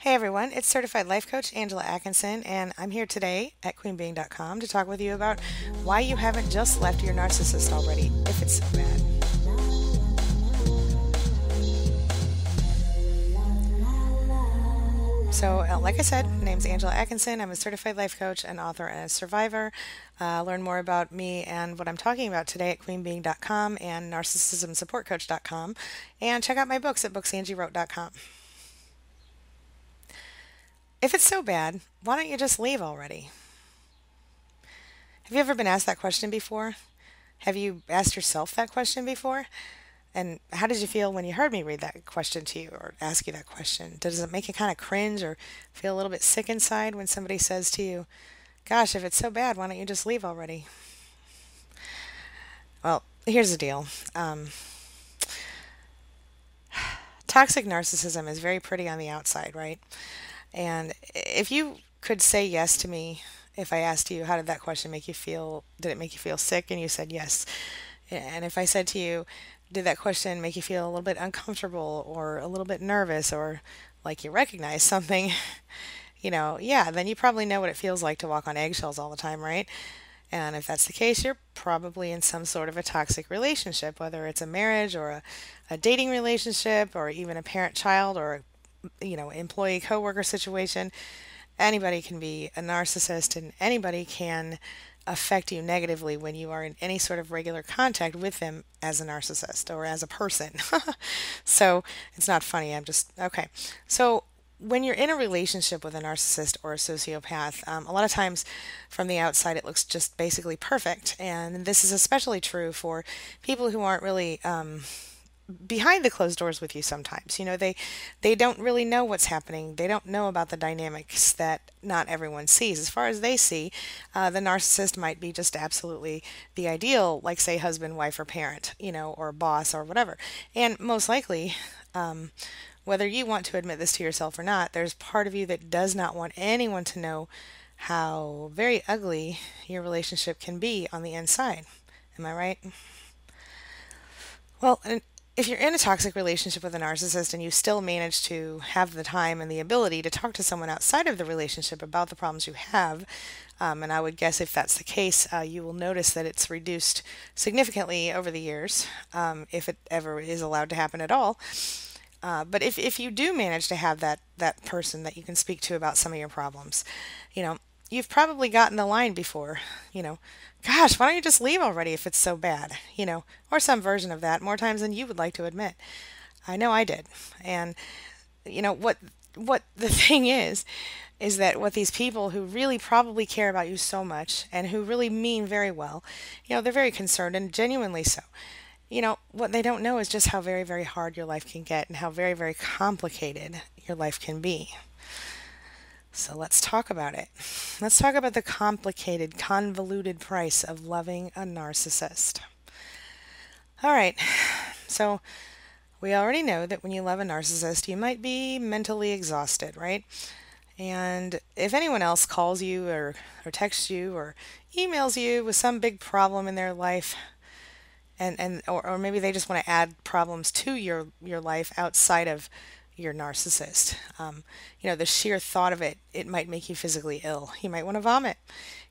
Hey everyone, it's certified life coach Angela Atkinson, and I'm here today at queenbeing.com to talk with you about why you haven't just left your narcissist already, if it's so bad. So, uh, like I said, my name's Angela Atkinson. I'm a certified life coach, an author, and a survivor. Uh, learn more about me and what I'm talking about today at queenbeing.com and narcissismsupportcoach.com. And check out my books at booksangiewrote.com. If it's so bad, why don't you just leave already? Have you ever been asked that question before? Have you asked yourself that question before? And how did you feel when you heard me read that question to you or ask you that question? Does it make you kind of cringe or feel a little bit sick inside when somebody says to you, Gosh, if it's so bad, why don't you just leave already? Well, here's the deal. Um, toxic narcissism is very pretty on the outside, right? And if you could say yes to me if I asked you, how did that question make you feel? Did it make you feel sick? And you said yes. And if I said to you, did that question make you feel a little bit uncomfortable or a little bit nervous or like you recognize something? You know, yeah, then you probably know what it feels like to walk on eggshells all the time, right? And if that's the case, you're probably in some sort of a toxic relationship, whether it's a marriage or a, a dating relationship or even a parent child or a you know, employee coworker situation. Anybody can be a narcissist and anybody can affect you negatively when you are in any sort of regular contact with them as a narcissist or as a person. so it's not funny. I'm just, okay. So when you're in a relationship with a narcissist or a sociopath, um, a lot of times from the outside it looks just basically perfect. And this is especially true for people who aren't really. Um, behind the closed doors with you sometimes you know they they don't really know what's happening. They don't know about the dynamics that not everyone sees. As far as they see uh, the narcissist might be just absolutely the ideal like say husband wife or parent you know or boss or whatever. And most likely um, whether you want to admit this to yourself or not there's part of you that does not want anyone to know how very ugly your relationship can be on the inside. Am i right? Well, if you're in a toxic relationship with a narcissist and you still manage to have the time and the ability to talk to someone outside of the relationship about the problems you have, um, and I would guess if that's the case, uh, you will notice that it's reduced significantly over the years, um, if it ever is allowed to happen at all. Uh, but if, if you do manage to have that, that person that you can speak to about some of your problems, you know, you've probably gotten the line before, you know, gosh, why don't you just leave already if it's so bad? You know, or some version of that more times than you would like to admit. I know I did. And you know what what the thing is is that what these people who really probably care about you so much and who really mean very well, you know, they're very concerned and genuinely so. You know, what they don't know is just how very very hard your life can get and how very very complicated your life can be. So let's talk about it. Let's talk about the complicated, convoluted price of loving a narcissist. All right, so we already know that when you love a narcissist, you might be mentally exhausted, right? And if anyone else calls you or, or texts you or emails you with some big problem in their life, and, and or, or maybe they just want to add problems to your, your life outside of you're narcissist. Um, you know, the sheer thought of it, it might make you physically ill. You might want to vomit.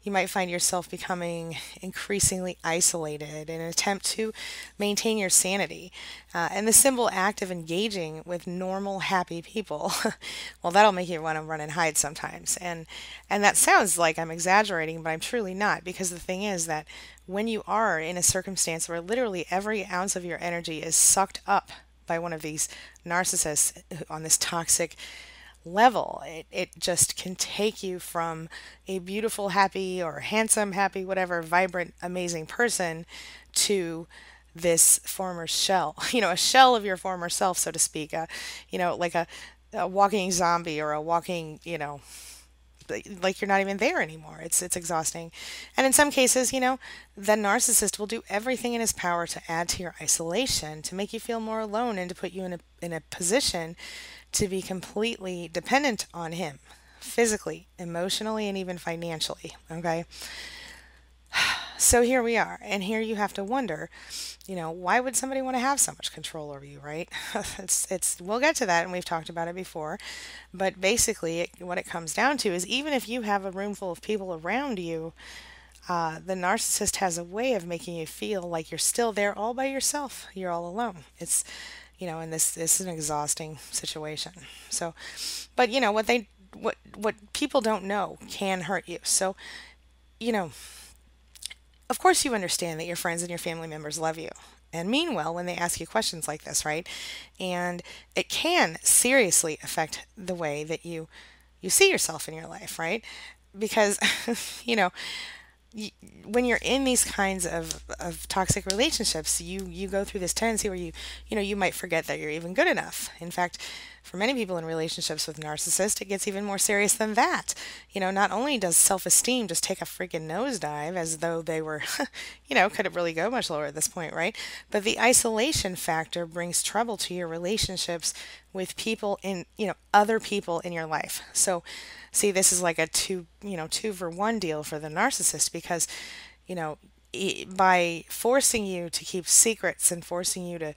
You might find yourself becoming increasingly isolated in an attempt to maintain your sanity. Uh, and the simple act of engaging with normal, happy people, well, that'll make you want to run and hide sometimes. And and that sounds like I'm exaggerating, but I'm truly not, because the thing is that when you are in a circumstance where literally every ounce of your energy is sucked up by one of these narcissists on this toxic level. It, it just can take you from a beautiful, happy, or handsome, happy, whatever, vibrant, amazing person to this former shell, you know, a shell of your former self, so to speak, a, you know, like a, a walking zombie or a walking, you know, like you're not even there anymore. It's it's exhausting. And in some cases, you know, the narcissist will do everything in his power to add to your isolation, to make you feel more alone and to put you in a in a position to be completely dependent on him, physically, emotionally, and even financially, okay? So here we are, and here you have to wonder, you know, why would somebody want to have so much control over you, right? it's it's we'll get to that, and we've talked about it before, but basically, it, what it comes down to is even if you have a room full of people around you, uh, the narcissist has a way of making you feel like you're still there all by yourself. You're all alone. It's you know, and this this is an exhausting situation. So, but you know what they what what people don't know can hurt you. So, you know of course you understand that your friends and your family members love you and mean well when they ask you questions like this, right? And it can seriously affect the way that you you see yourself in your life, right? Because you know, when you're in these kinds of, of toxic relationships, you you go through this tendency where you you know you might forget that you're even good enough. In fact, for many people in relationships with narcissists, it gets even more serious than that. You know, not only does self esteem just take a freaking nosedive as though they were, you know, could it really go much lower at this point, right? But the isolation factor brings trouble to your relationships with people in, you know, other people in your life. So, see, this is like a two, you know, two for one deal for the narcissist because, you know, by forcing you to keep secrets and forcing you to,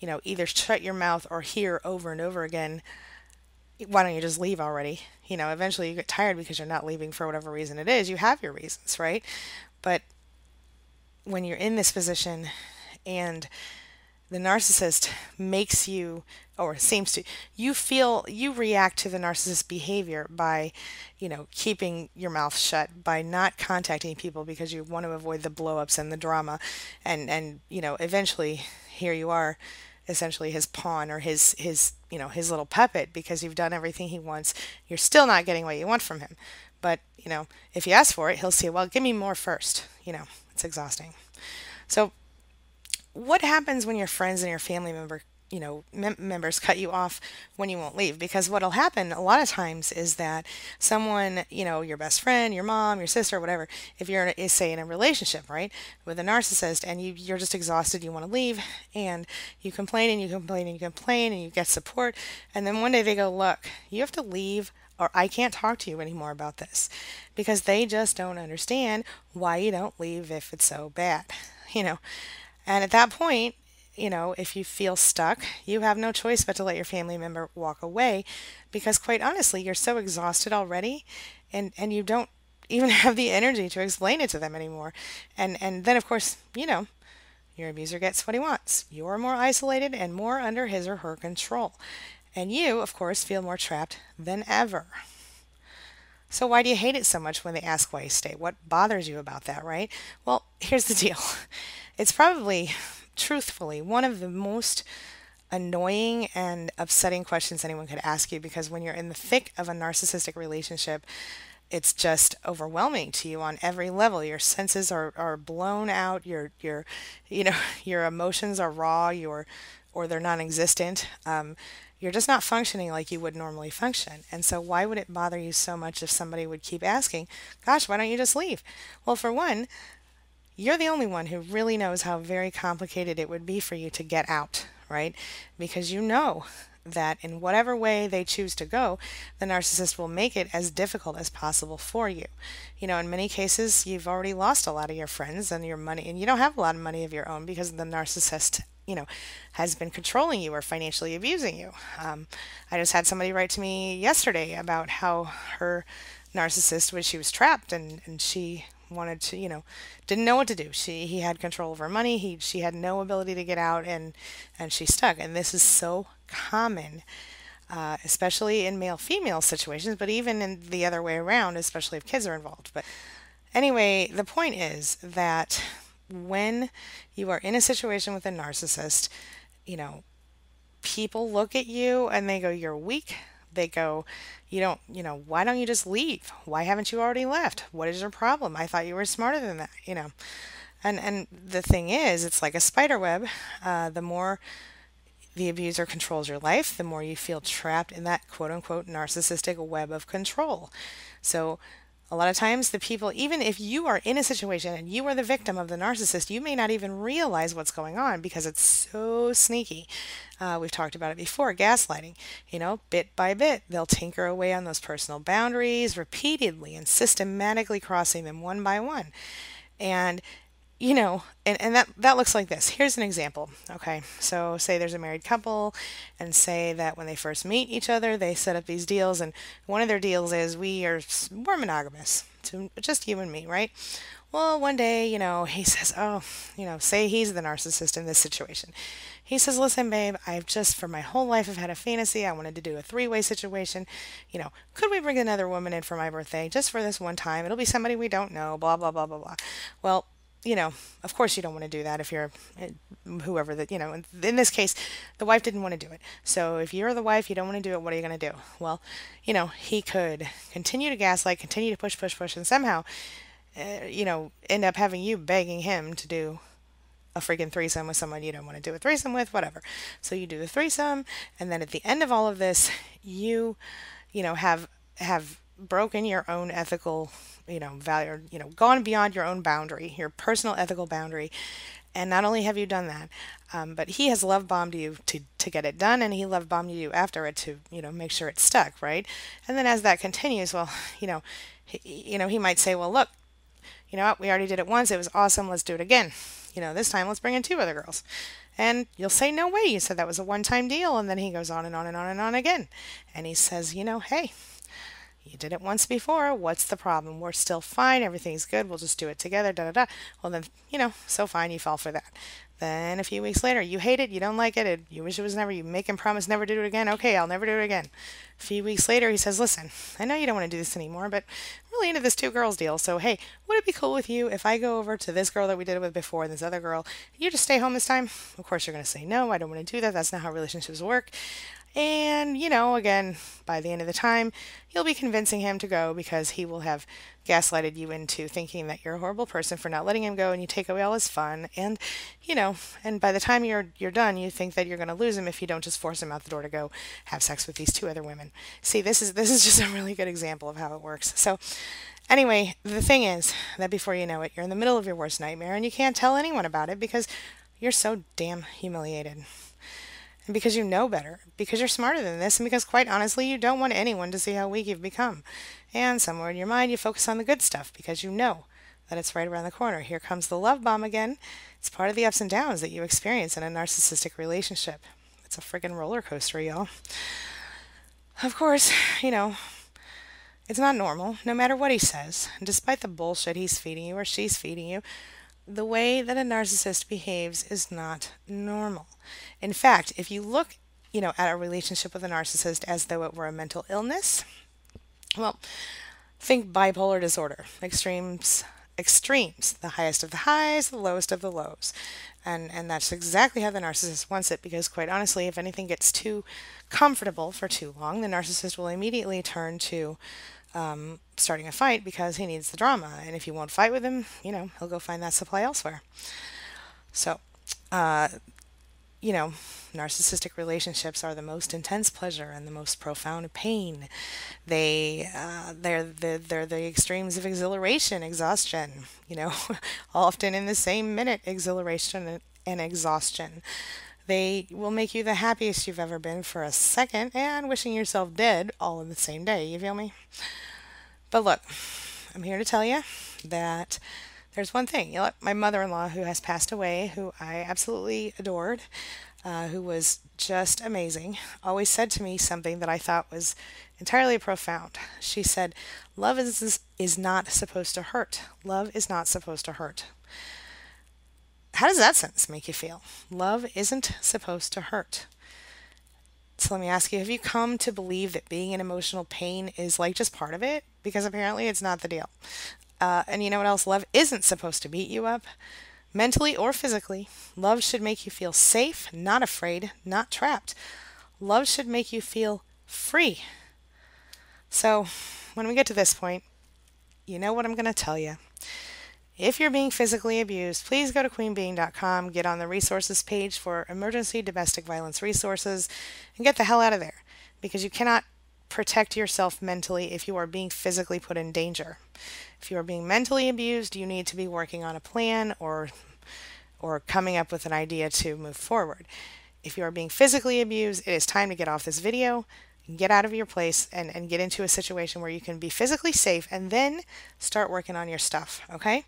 you know, either shut your mouth or hear over and over again, why don't you just leave already? You know, eventually you get tired because you're not leaving for whatever reason it is. You have your reasons, right? But when you're in this position and the narcissist makes you or seems to you feel you react to the narcissist behavior by you know keeping your mouth shut by not contacting people because you want to avoid the blowups and the drama. And and you know eventually here you are essentially his pawn or his his you know his little puppet because you've done everything he wants. You're still not getting what you want from him. But you know if you ask for it he'll say well give me more first you know it's exhausting. So what happens when your friends and your family member you know mem- members cut you off when you won't leave? Because what'll happen a lot of times is that someone you know your best friend your mom your sister whatever if you're in a, say in a relationship right with a narcissist and you you're just exhausted you want to leave and you complain and you complain and you complain and you get support and then one day they go look you have to leave or I can't talk to you anymore about this because they just don't understand why you don't leave if it's so bad you know and at that point you know, if you feel stuck, you have no choice but to let your family member walk away because quite honestly, you're so exhausted already and and you don't even have the energy to explain it to them anymore. And and then of course, you know, your abuser gets what he wants. You're more isolated and more under his or her control. And you, of course, feel more trapped than ever. So why do you hate it so much when they ask why you stay? What bothers you about that, right? Well, here's the deal. It's probably truthfully one of the most annoying and upsetting questions anyone could ask you because when you're in the thick of a narcissistic relationship, it's just overwhelming to you on every level. Your senses are, are blown out. Your your you know your emotions are raw. Your or they're non-existent. Um, you're just not functioning like you would normally function. And so, why would it bother you so much if somebody would keep asking, "Gosh, why don't you just leave?" Well, for one, you're the only one who really knows how very complicated it would be for you to get out, right? Because you know that in whatever way they choose to go, the narcissist will make it as difficult as possible for you. You know, in many cases, you've already lost a lot of your friends and your money, and you don't have a lot of money of your own because the narcissist, you know, has been controlling you or financially abusing you. Um, I just had somebody write to me yesterday about how her narcissist was she was trapped and, and she wanted to, you know, didn't know what to do. She he had control over money. He she had no ability to get out, and and she's stuck. And this is so common, uh, especially in male female situations, but even in the other way around, especially if kids are involved. But anyway, the point is that when you are in a situation with a narcissist, you know, people look at you and they go, "You're weak." They go, you don't, you know, why don't you just leave? Why haven't you already left? What is your problem? I thought you were smarter than that, you know. And and the thing is, it's like a spider web. Uh, the more the abuser controls your life, the more you feel trapped in that quote unquote narcissistic web of control. So a lot of times, the people, even if you are in a situation and you are the victim of the narcissist, you may not even realize what's going on because it's so sneaky. Uh, we've talked about it before gaslighting. You know, bit by bit, they'll tinker away on those personal boundaries repeatedly and systematically crossing them one by one. And you know, and, and that, that looks like this. Here's an example. Okay. So, say there's a married couple, and say that when they first meet each other, they set up these deals, and one of their deals is we are more monogamous to just you and me, right? Well, one day, you know, he says, Oh, you know, say he's the narcissist in this situation. He says, Listen, babe, I've just, for my whole life, I've had a fantasy. I wanted to do a three way situation. You know, could we bring another woman in for my birthday just for this one time? It'll be somebody we don't know, blah, blah, blah, blah, blah. Well, you know, of course you don't want to do that if you're eh, whoever that, you know, in this case, the wife didn't want to do it. So if you're the wife, you don't want to do it, what are you going to do? Well, you know, he could continue to gaslight, continue to push, push, push, and somehow, uh, you know, end up having you begging him to do a freaking threesome with someone you don't want to do a threesome with, whatever. So you do the threesome, and then at the end of all of this, you, you know, have have broken your own ethical you know value you know gone beyond your own boundary your personal ethical boundary. And not only have you done that um, but he has love bombed you to, to get it done and he love bombed you after it to you know make sure it's stuck right? And then as that continues well you know he, you know he might say well look you know what? We already did it once. It was awesome. Let's do it again. You know this time let's bring in two other girls. And you'll say no way. You said that was a one time deal. And then he goes on and on and on and on again. And he says you know hey you did it once before. What's the problem? We're still fine. Everything's good. We'll just do it together. Da da da. Well, then, you know, so fine. You fall for that. Then a few weeks later, you hate it. You don't like it. you wish it was never. You make him promise never to do it again. Okay, I'll never do it again. A few weeks later, he says, Listen, I know you don't want to do this anymore, but I'm really into this two girls deal. So, hey, would it be cool with you if I go over to this girl that we did it with before and this other girl? You just stay home this time? Of course, you're going to say, No, I don't want to do that. That's not how relationships work. And, you know, again, by the end of the time, you'll be convincing him to go because he will have gaslighted you into thinking that you're a horrible person for not letting him go and you take away all his fun. And, you know, and by the time you're you're done, you think that you're going to lose him if you don't just force him out the door to go have sex with these two other women. See, this is this is just a really good example of how it works. So, anyway, the thing is that before you know it, you're in the middle of your worst nightmare and you can't tell anyone about it because you're so damn humiliated and because you know better, because you're smarter than this, and because quite honestly, you don't want anyone to see how weak you've become. And somewhere in your mind, you focus on the good stuff because you know that it's right around the corner. Here comes the love bomb again. It's part of the ups and downs that you experience in a narcissistic relationship. It's a friggin' roller coaster, y'all. Of course, you know, it's not normal, no matter what he says. And despite the bullshit he's feeding you or she's feeding you, the way that a narcissist behaves is not normal. In fact, if you look, you know, at a relationship with a narcissist as though it were a mental illness, well, think bipolar disorder, extremes, extremes, the highest of the highs, the lowest of the lows. And and that's exactly how the narcissist wants it because quite honestly, if anything gets too comfortable for too long, the narcissist will immediately turn to um, starting a fight because he needs the drama. And if you won't fight with him, you know, he'll go find that supply elsewhere. So, uh, you know, narcissistic relationships are the most intense pleasure and the most profound pain. They uh, they're the they're the extremes of exhilaration, exhaustion. You know, often in the same minute, exhilaration and exhaustion. They will make you the happiest you've ever been for a second and wishing yourself dead all in the same day. You feel me? But look, I'm here to tell you that there's one thing. You know, my mother-in-law, who has passed away, who I absolutely adored, uh, who was just amazing, always said to me something that I thought was entirely profound. She said, "Love is is not supposed to hurt. Love is not supposed to hurt." How does that sentence make you feel? Love isn't supposed to hurt. So let me ask you, have you come to believe that being in emotional pain is like just part of it? Because apparently it's not the deal. Uh, and you know what else? Love isn't supposed to beat you up, mentally or physically. Love should make you feel safe, not afraid, not trapped. Love should make you feel free. So when we get to this point, you know what I'm going to tell you. If you're being physically abused, please go to queenbeing.com, get on the resources page for emergency domestic violence resources, and get the hell out of there because you cannot protect yourself mentally if you are being physically put in danger. If you are being mentally abused, you need to be working on a plan or or coming up with an idea to move forward. If you are being physically abused, it is time to get off this video get out of your place and, and get into a situation where you can be physically safe and then start working on your stuff. Okay?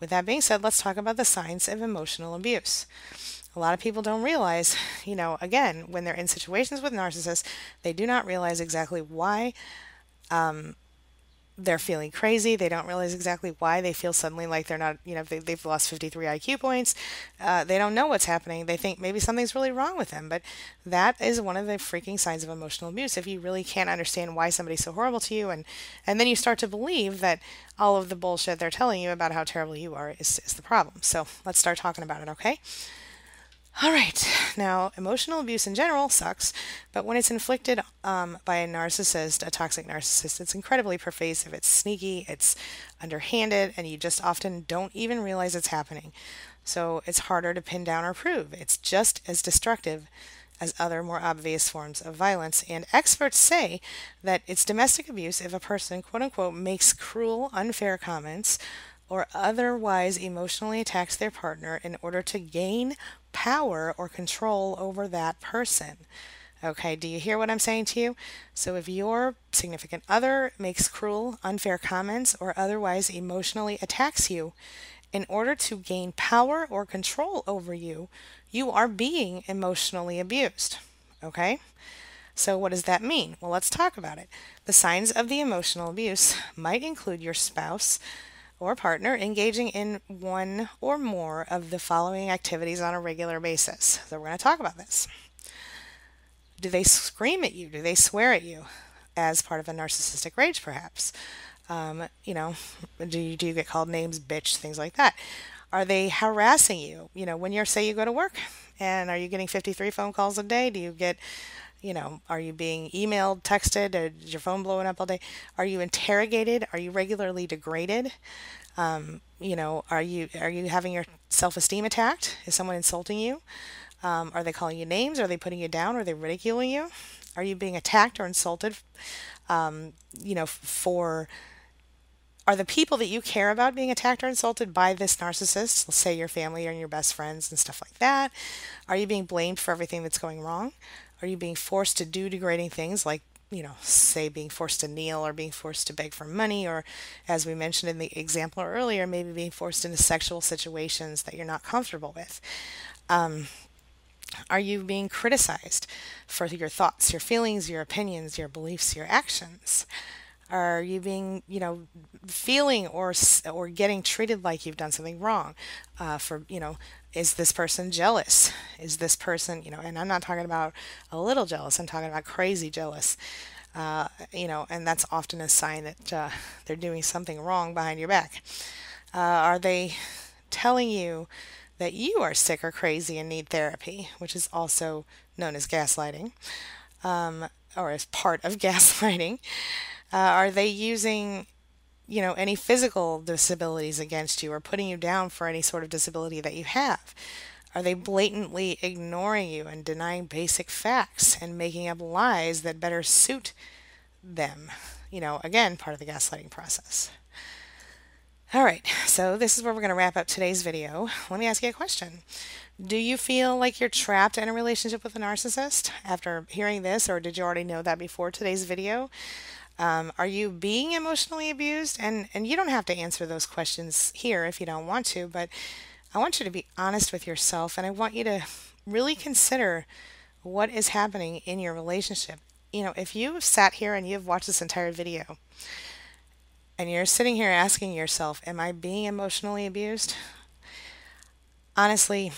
with that being said, let's talk about the signs of emotional abuse. A lot of people don't realize, you know, again, when they're in situations with narcissists, they do not realize exactly why um, they're feeling crazy. They don't realize exactly why they feel suddenly like they're not, you know, they, have lost 53 IQ points. Uh, they don't know what's happening. They think maybe something's really wrong with them. But that is one of the freaking signs of emotional abuse. If you really can't understand why somebody's so horrible to you, and, and then you start to believe that all of the bullshit they're telling you about how terrible you are is, is the problem. So let's start talking about it, okay? All right, now emotional abuse in general sucks, but when it's inflicted um, by a narcissist, a toxic narcissist, it's incredibly pervasive. It's sneaky, it's underhanded, and you just often don't even realize it's happening. So it's harder to pin down or prove. It's just as destructive as other more obvious forms of violence. And experts say that it's domestic abuse if a person, quote unquote, makes cruel, unfair comments or otherwise emotionally attacks their partner in order to gain power or control over that person. Okay, do you hear what I'm saying to you? So, if your significant other makes cruel, unfair comments or otherwise emotionally attacks you in order to gain power or control over you, you are being emotionally abused. Okay? So, what does that mean? Well, let's talk about it. The signs of the emotional abuse might include your spouse, or partner engaging in one or more of the following activities on a regular basis. So, we're going to talk about this. Do they scream at you? Do they swear at you as part of a narcissistic rage, perhaps? Um, you know, do you, do you get called names, bitch, things like that? Are they harassing you? You know, when you're, say you go to work, and are you getting 53 phone calls a day? Do you get you know, are you being emailed, texted, or is your phone blowing up all day? Are you interrogated? Are you regularly degraded? Um, you know, are you are you having your self-esteem attacked? Is someone insulting you? Um, are they calling you names? Are they putting you down? Are they ridiculing you? Are you being attacked or insulted? Um, you know, for are the people that you care about being attacked or insulted by this narcissist? Let's say your family and your best friends and stuff like that. Are you being blamed for everything that's going wrong? Are you being forced to do degrading things like, you know, say being forced to kneel or being forced to beg for money, or as we mentioned in the example earlier, maybe being forced into sexual situations that you're not comfortable with? Um, are you being criticized for your thoughts, your feelings, your opinions, your beliefs, your actions? Are you being, you know, feeling or or getting treated like you've done something wrong? Uh, for you know, is this person jealous? Is this person, you know, and I'm not talking about a little jealous. I'm talking about crazy jealous. Uh, you know, and that's often a sign that uh, they're doing something wrong behind your back. Uh, are they telling you that you are sick or crazy and need therapy, which is also known as gaslighting, um, or as part of gaslighting? Uh, are they using, you know, any physical disabilities against you or putting you down for any sort of disability that you have? Are they blatantly ignoring you and denying basic facts and making up lies that better suit them? You know, again, part of the gaslighting process. All right, so this is where we're going to wrap up today's video. Let me ask you a question. Do you feel like you're trapped in a relationship with a narcissist after hearing this, or did you already know that before today's video? Um, are you being emotionally abused? And and you don't have to answer those questions here if you don't want to, but I want you to be honest with yourself, and I want you to really consider what is happening in your relationship. You know, if you've sat here and you've watched this entire video, and you're sitting here asking yourself, "Am I being emotionally abused?" Honestly,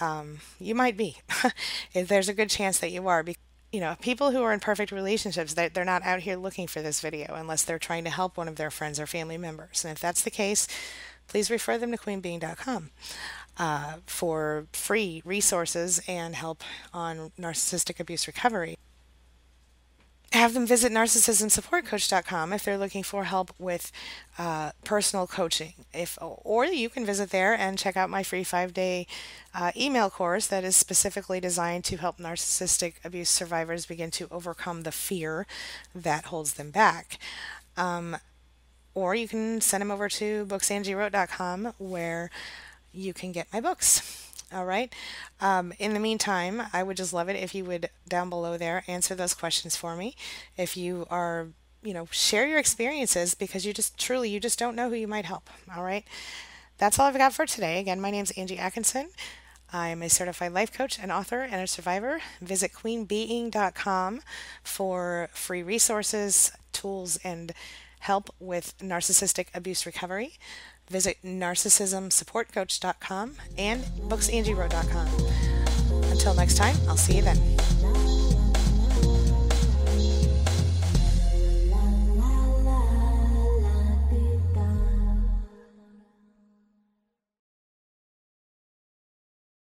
um, you might be. There's a good chance that you are. Because you know, people who are in perfect relationships, they're, they're not out here looking for this video unless they're trying to help one of their friends or family members. And if that's the case, please refer them to queenbeing.com uh, for free resources and help on narcissistic abuse recovery have them visit narcissismsupportcoach.com if they're looking for help with uh, personal coaching. If or you can visit there and check out my free five day uh, email course that is specifically designed to help narcissistic abuse survivors begin to overcome the fear that holds them back. Um, or you can send them over to booksangiewrote.com where you can get my books. All right. Um, in the meantime, I would just love it if you would down below there answer those questions for me. If you are, you know, share your experiences because you just truly, you just don't know who you might help. All right. that's all I've got for today. Again, my name's Angie Atkinson. I'm a certified life coach, an author, and a survivor. Visit queenbeing.com for free resources, tools, and help with narcissistic abuse recovery. Visit narcissismsupportcoach.com and booksangieWrote.com. Until next time, I'll see you then.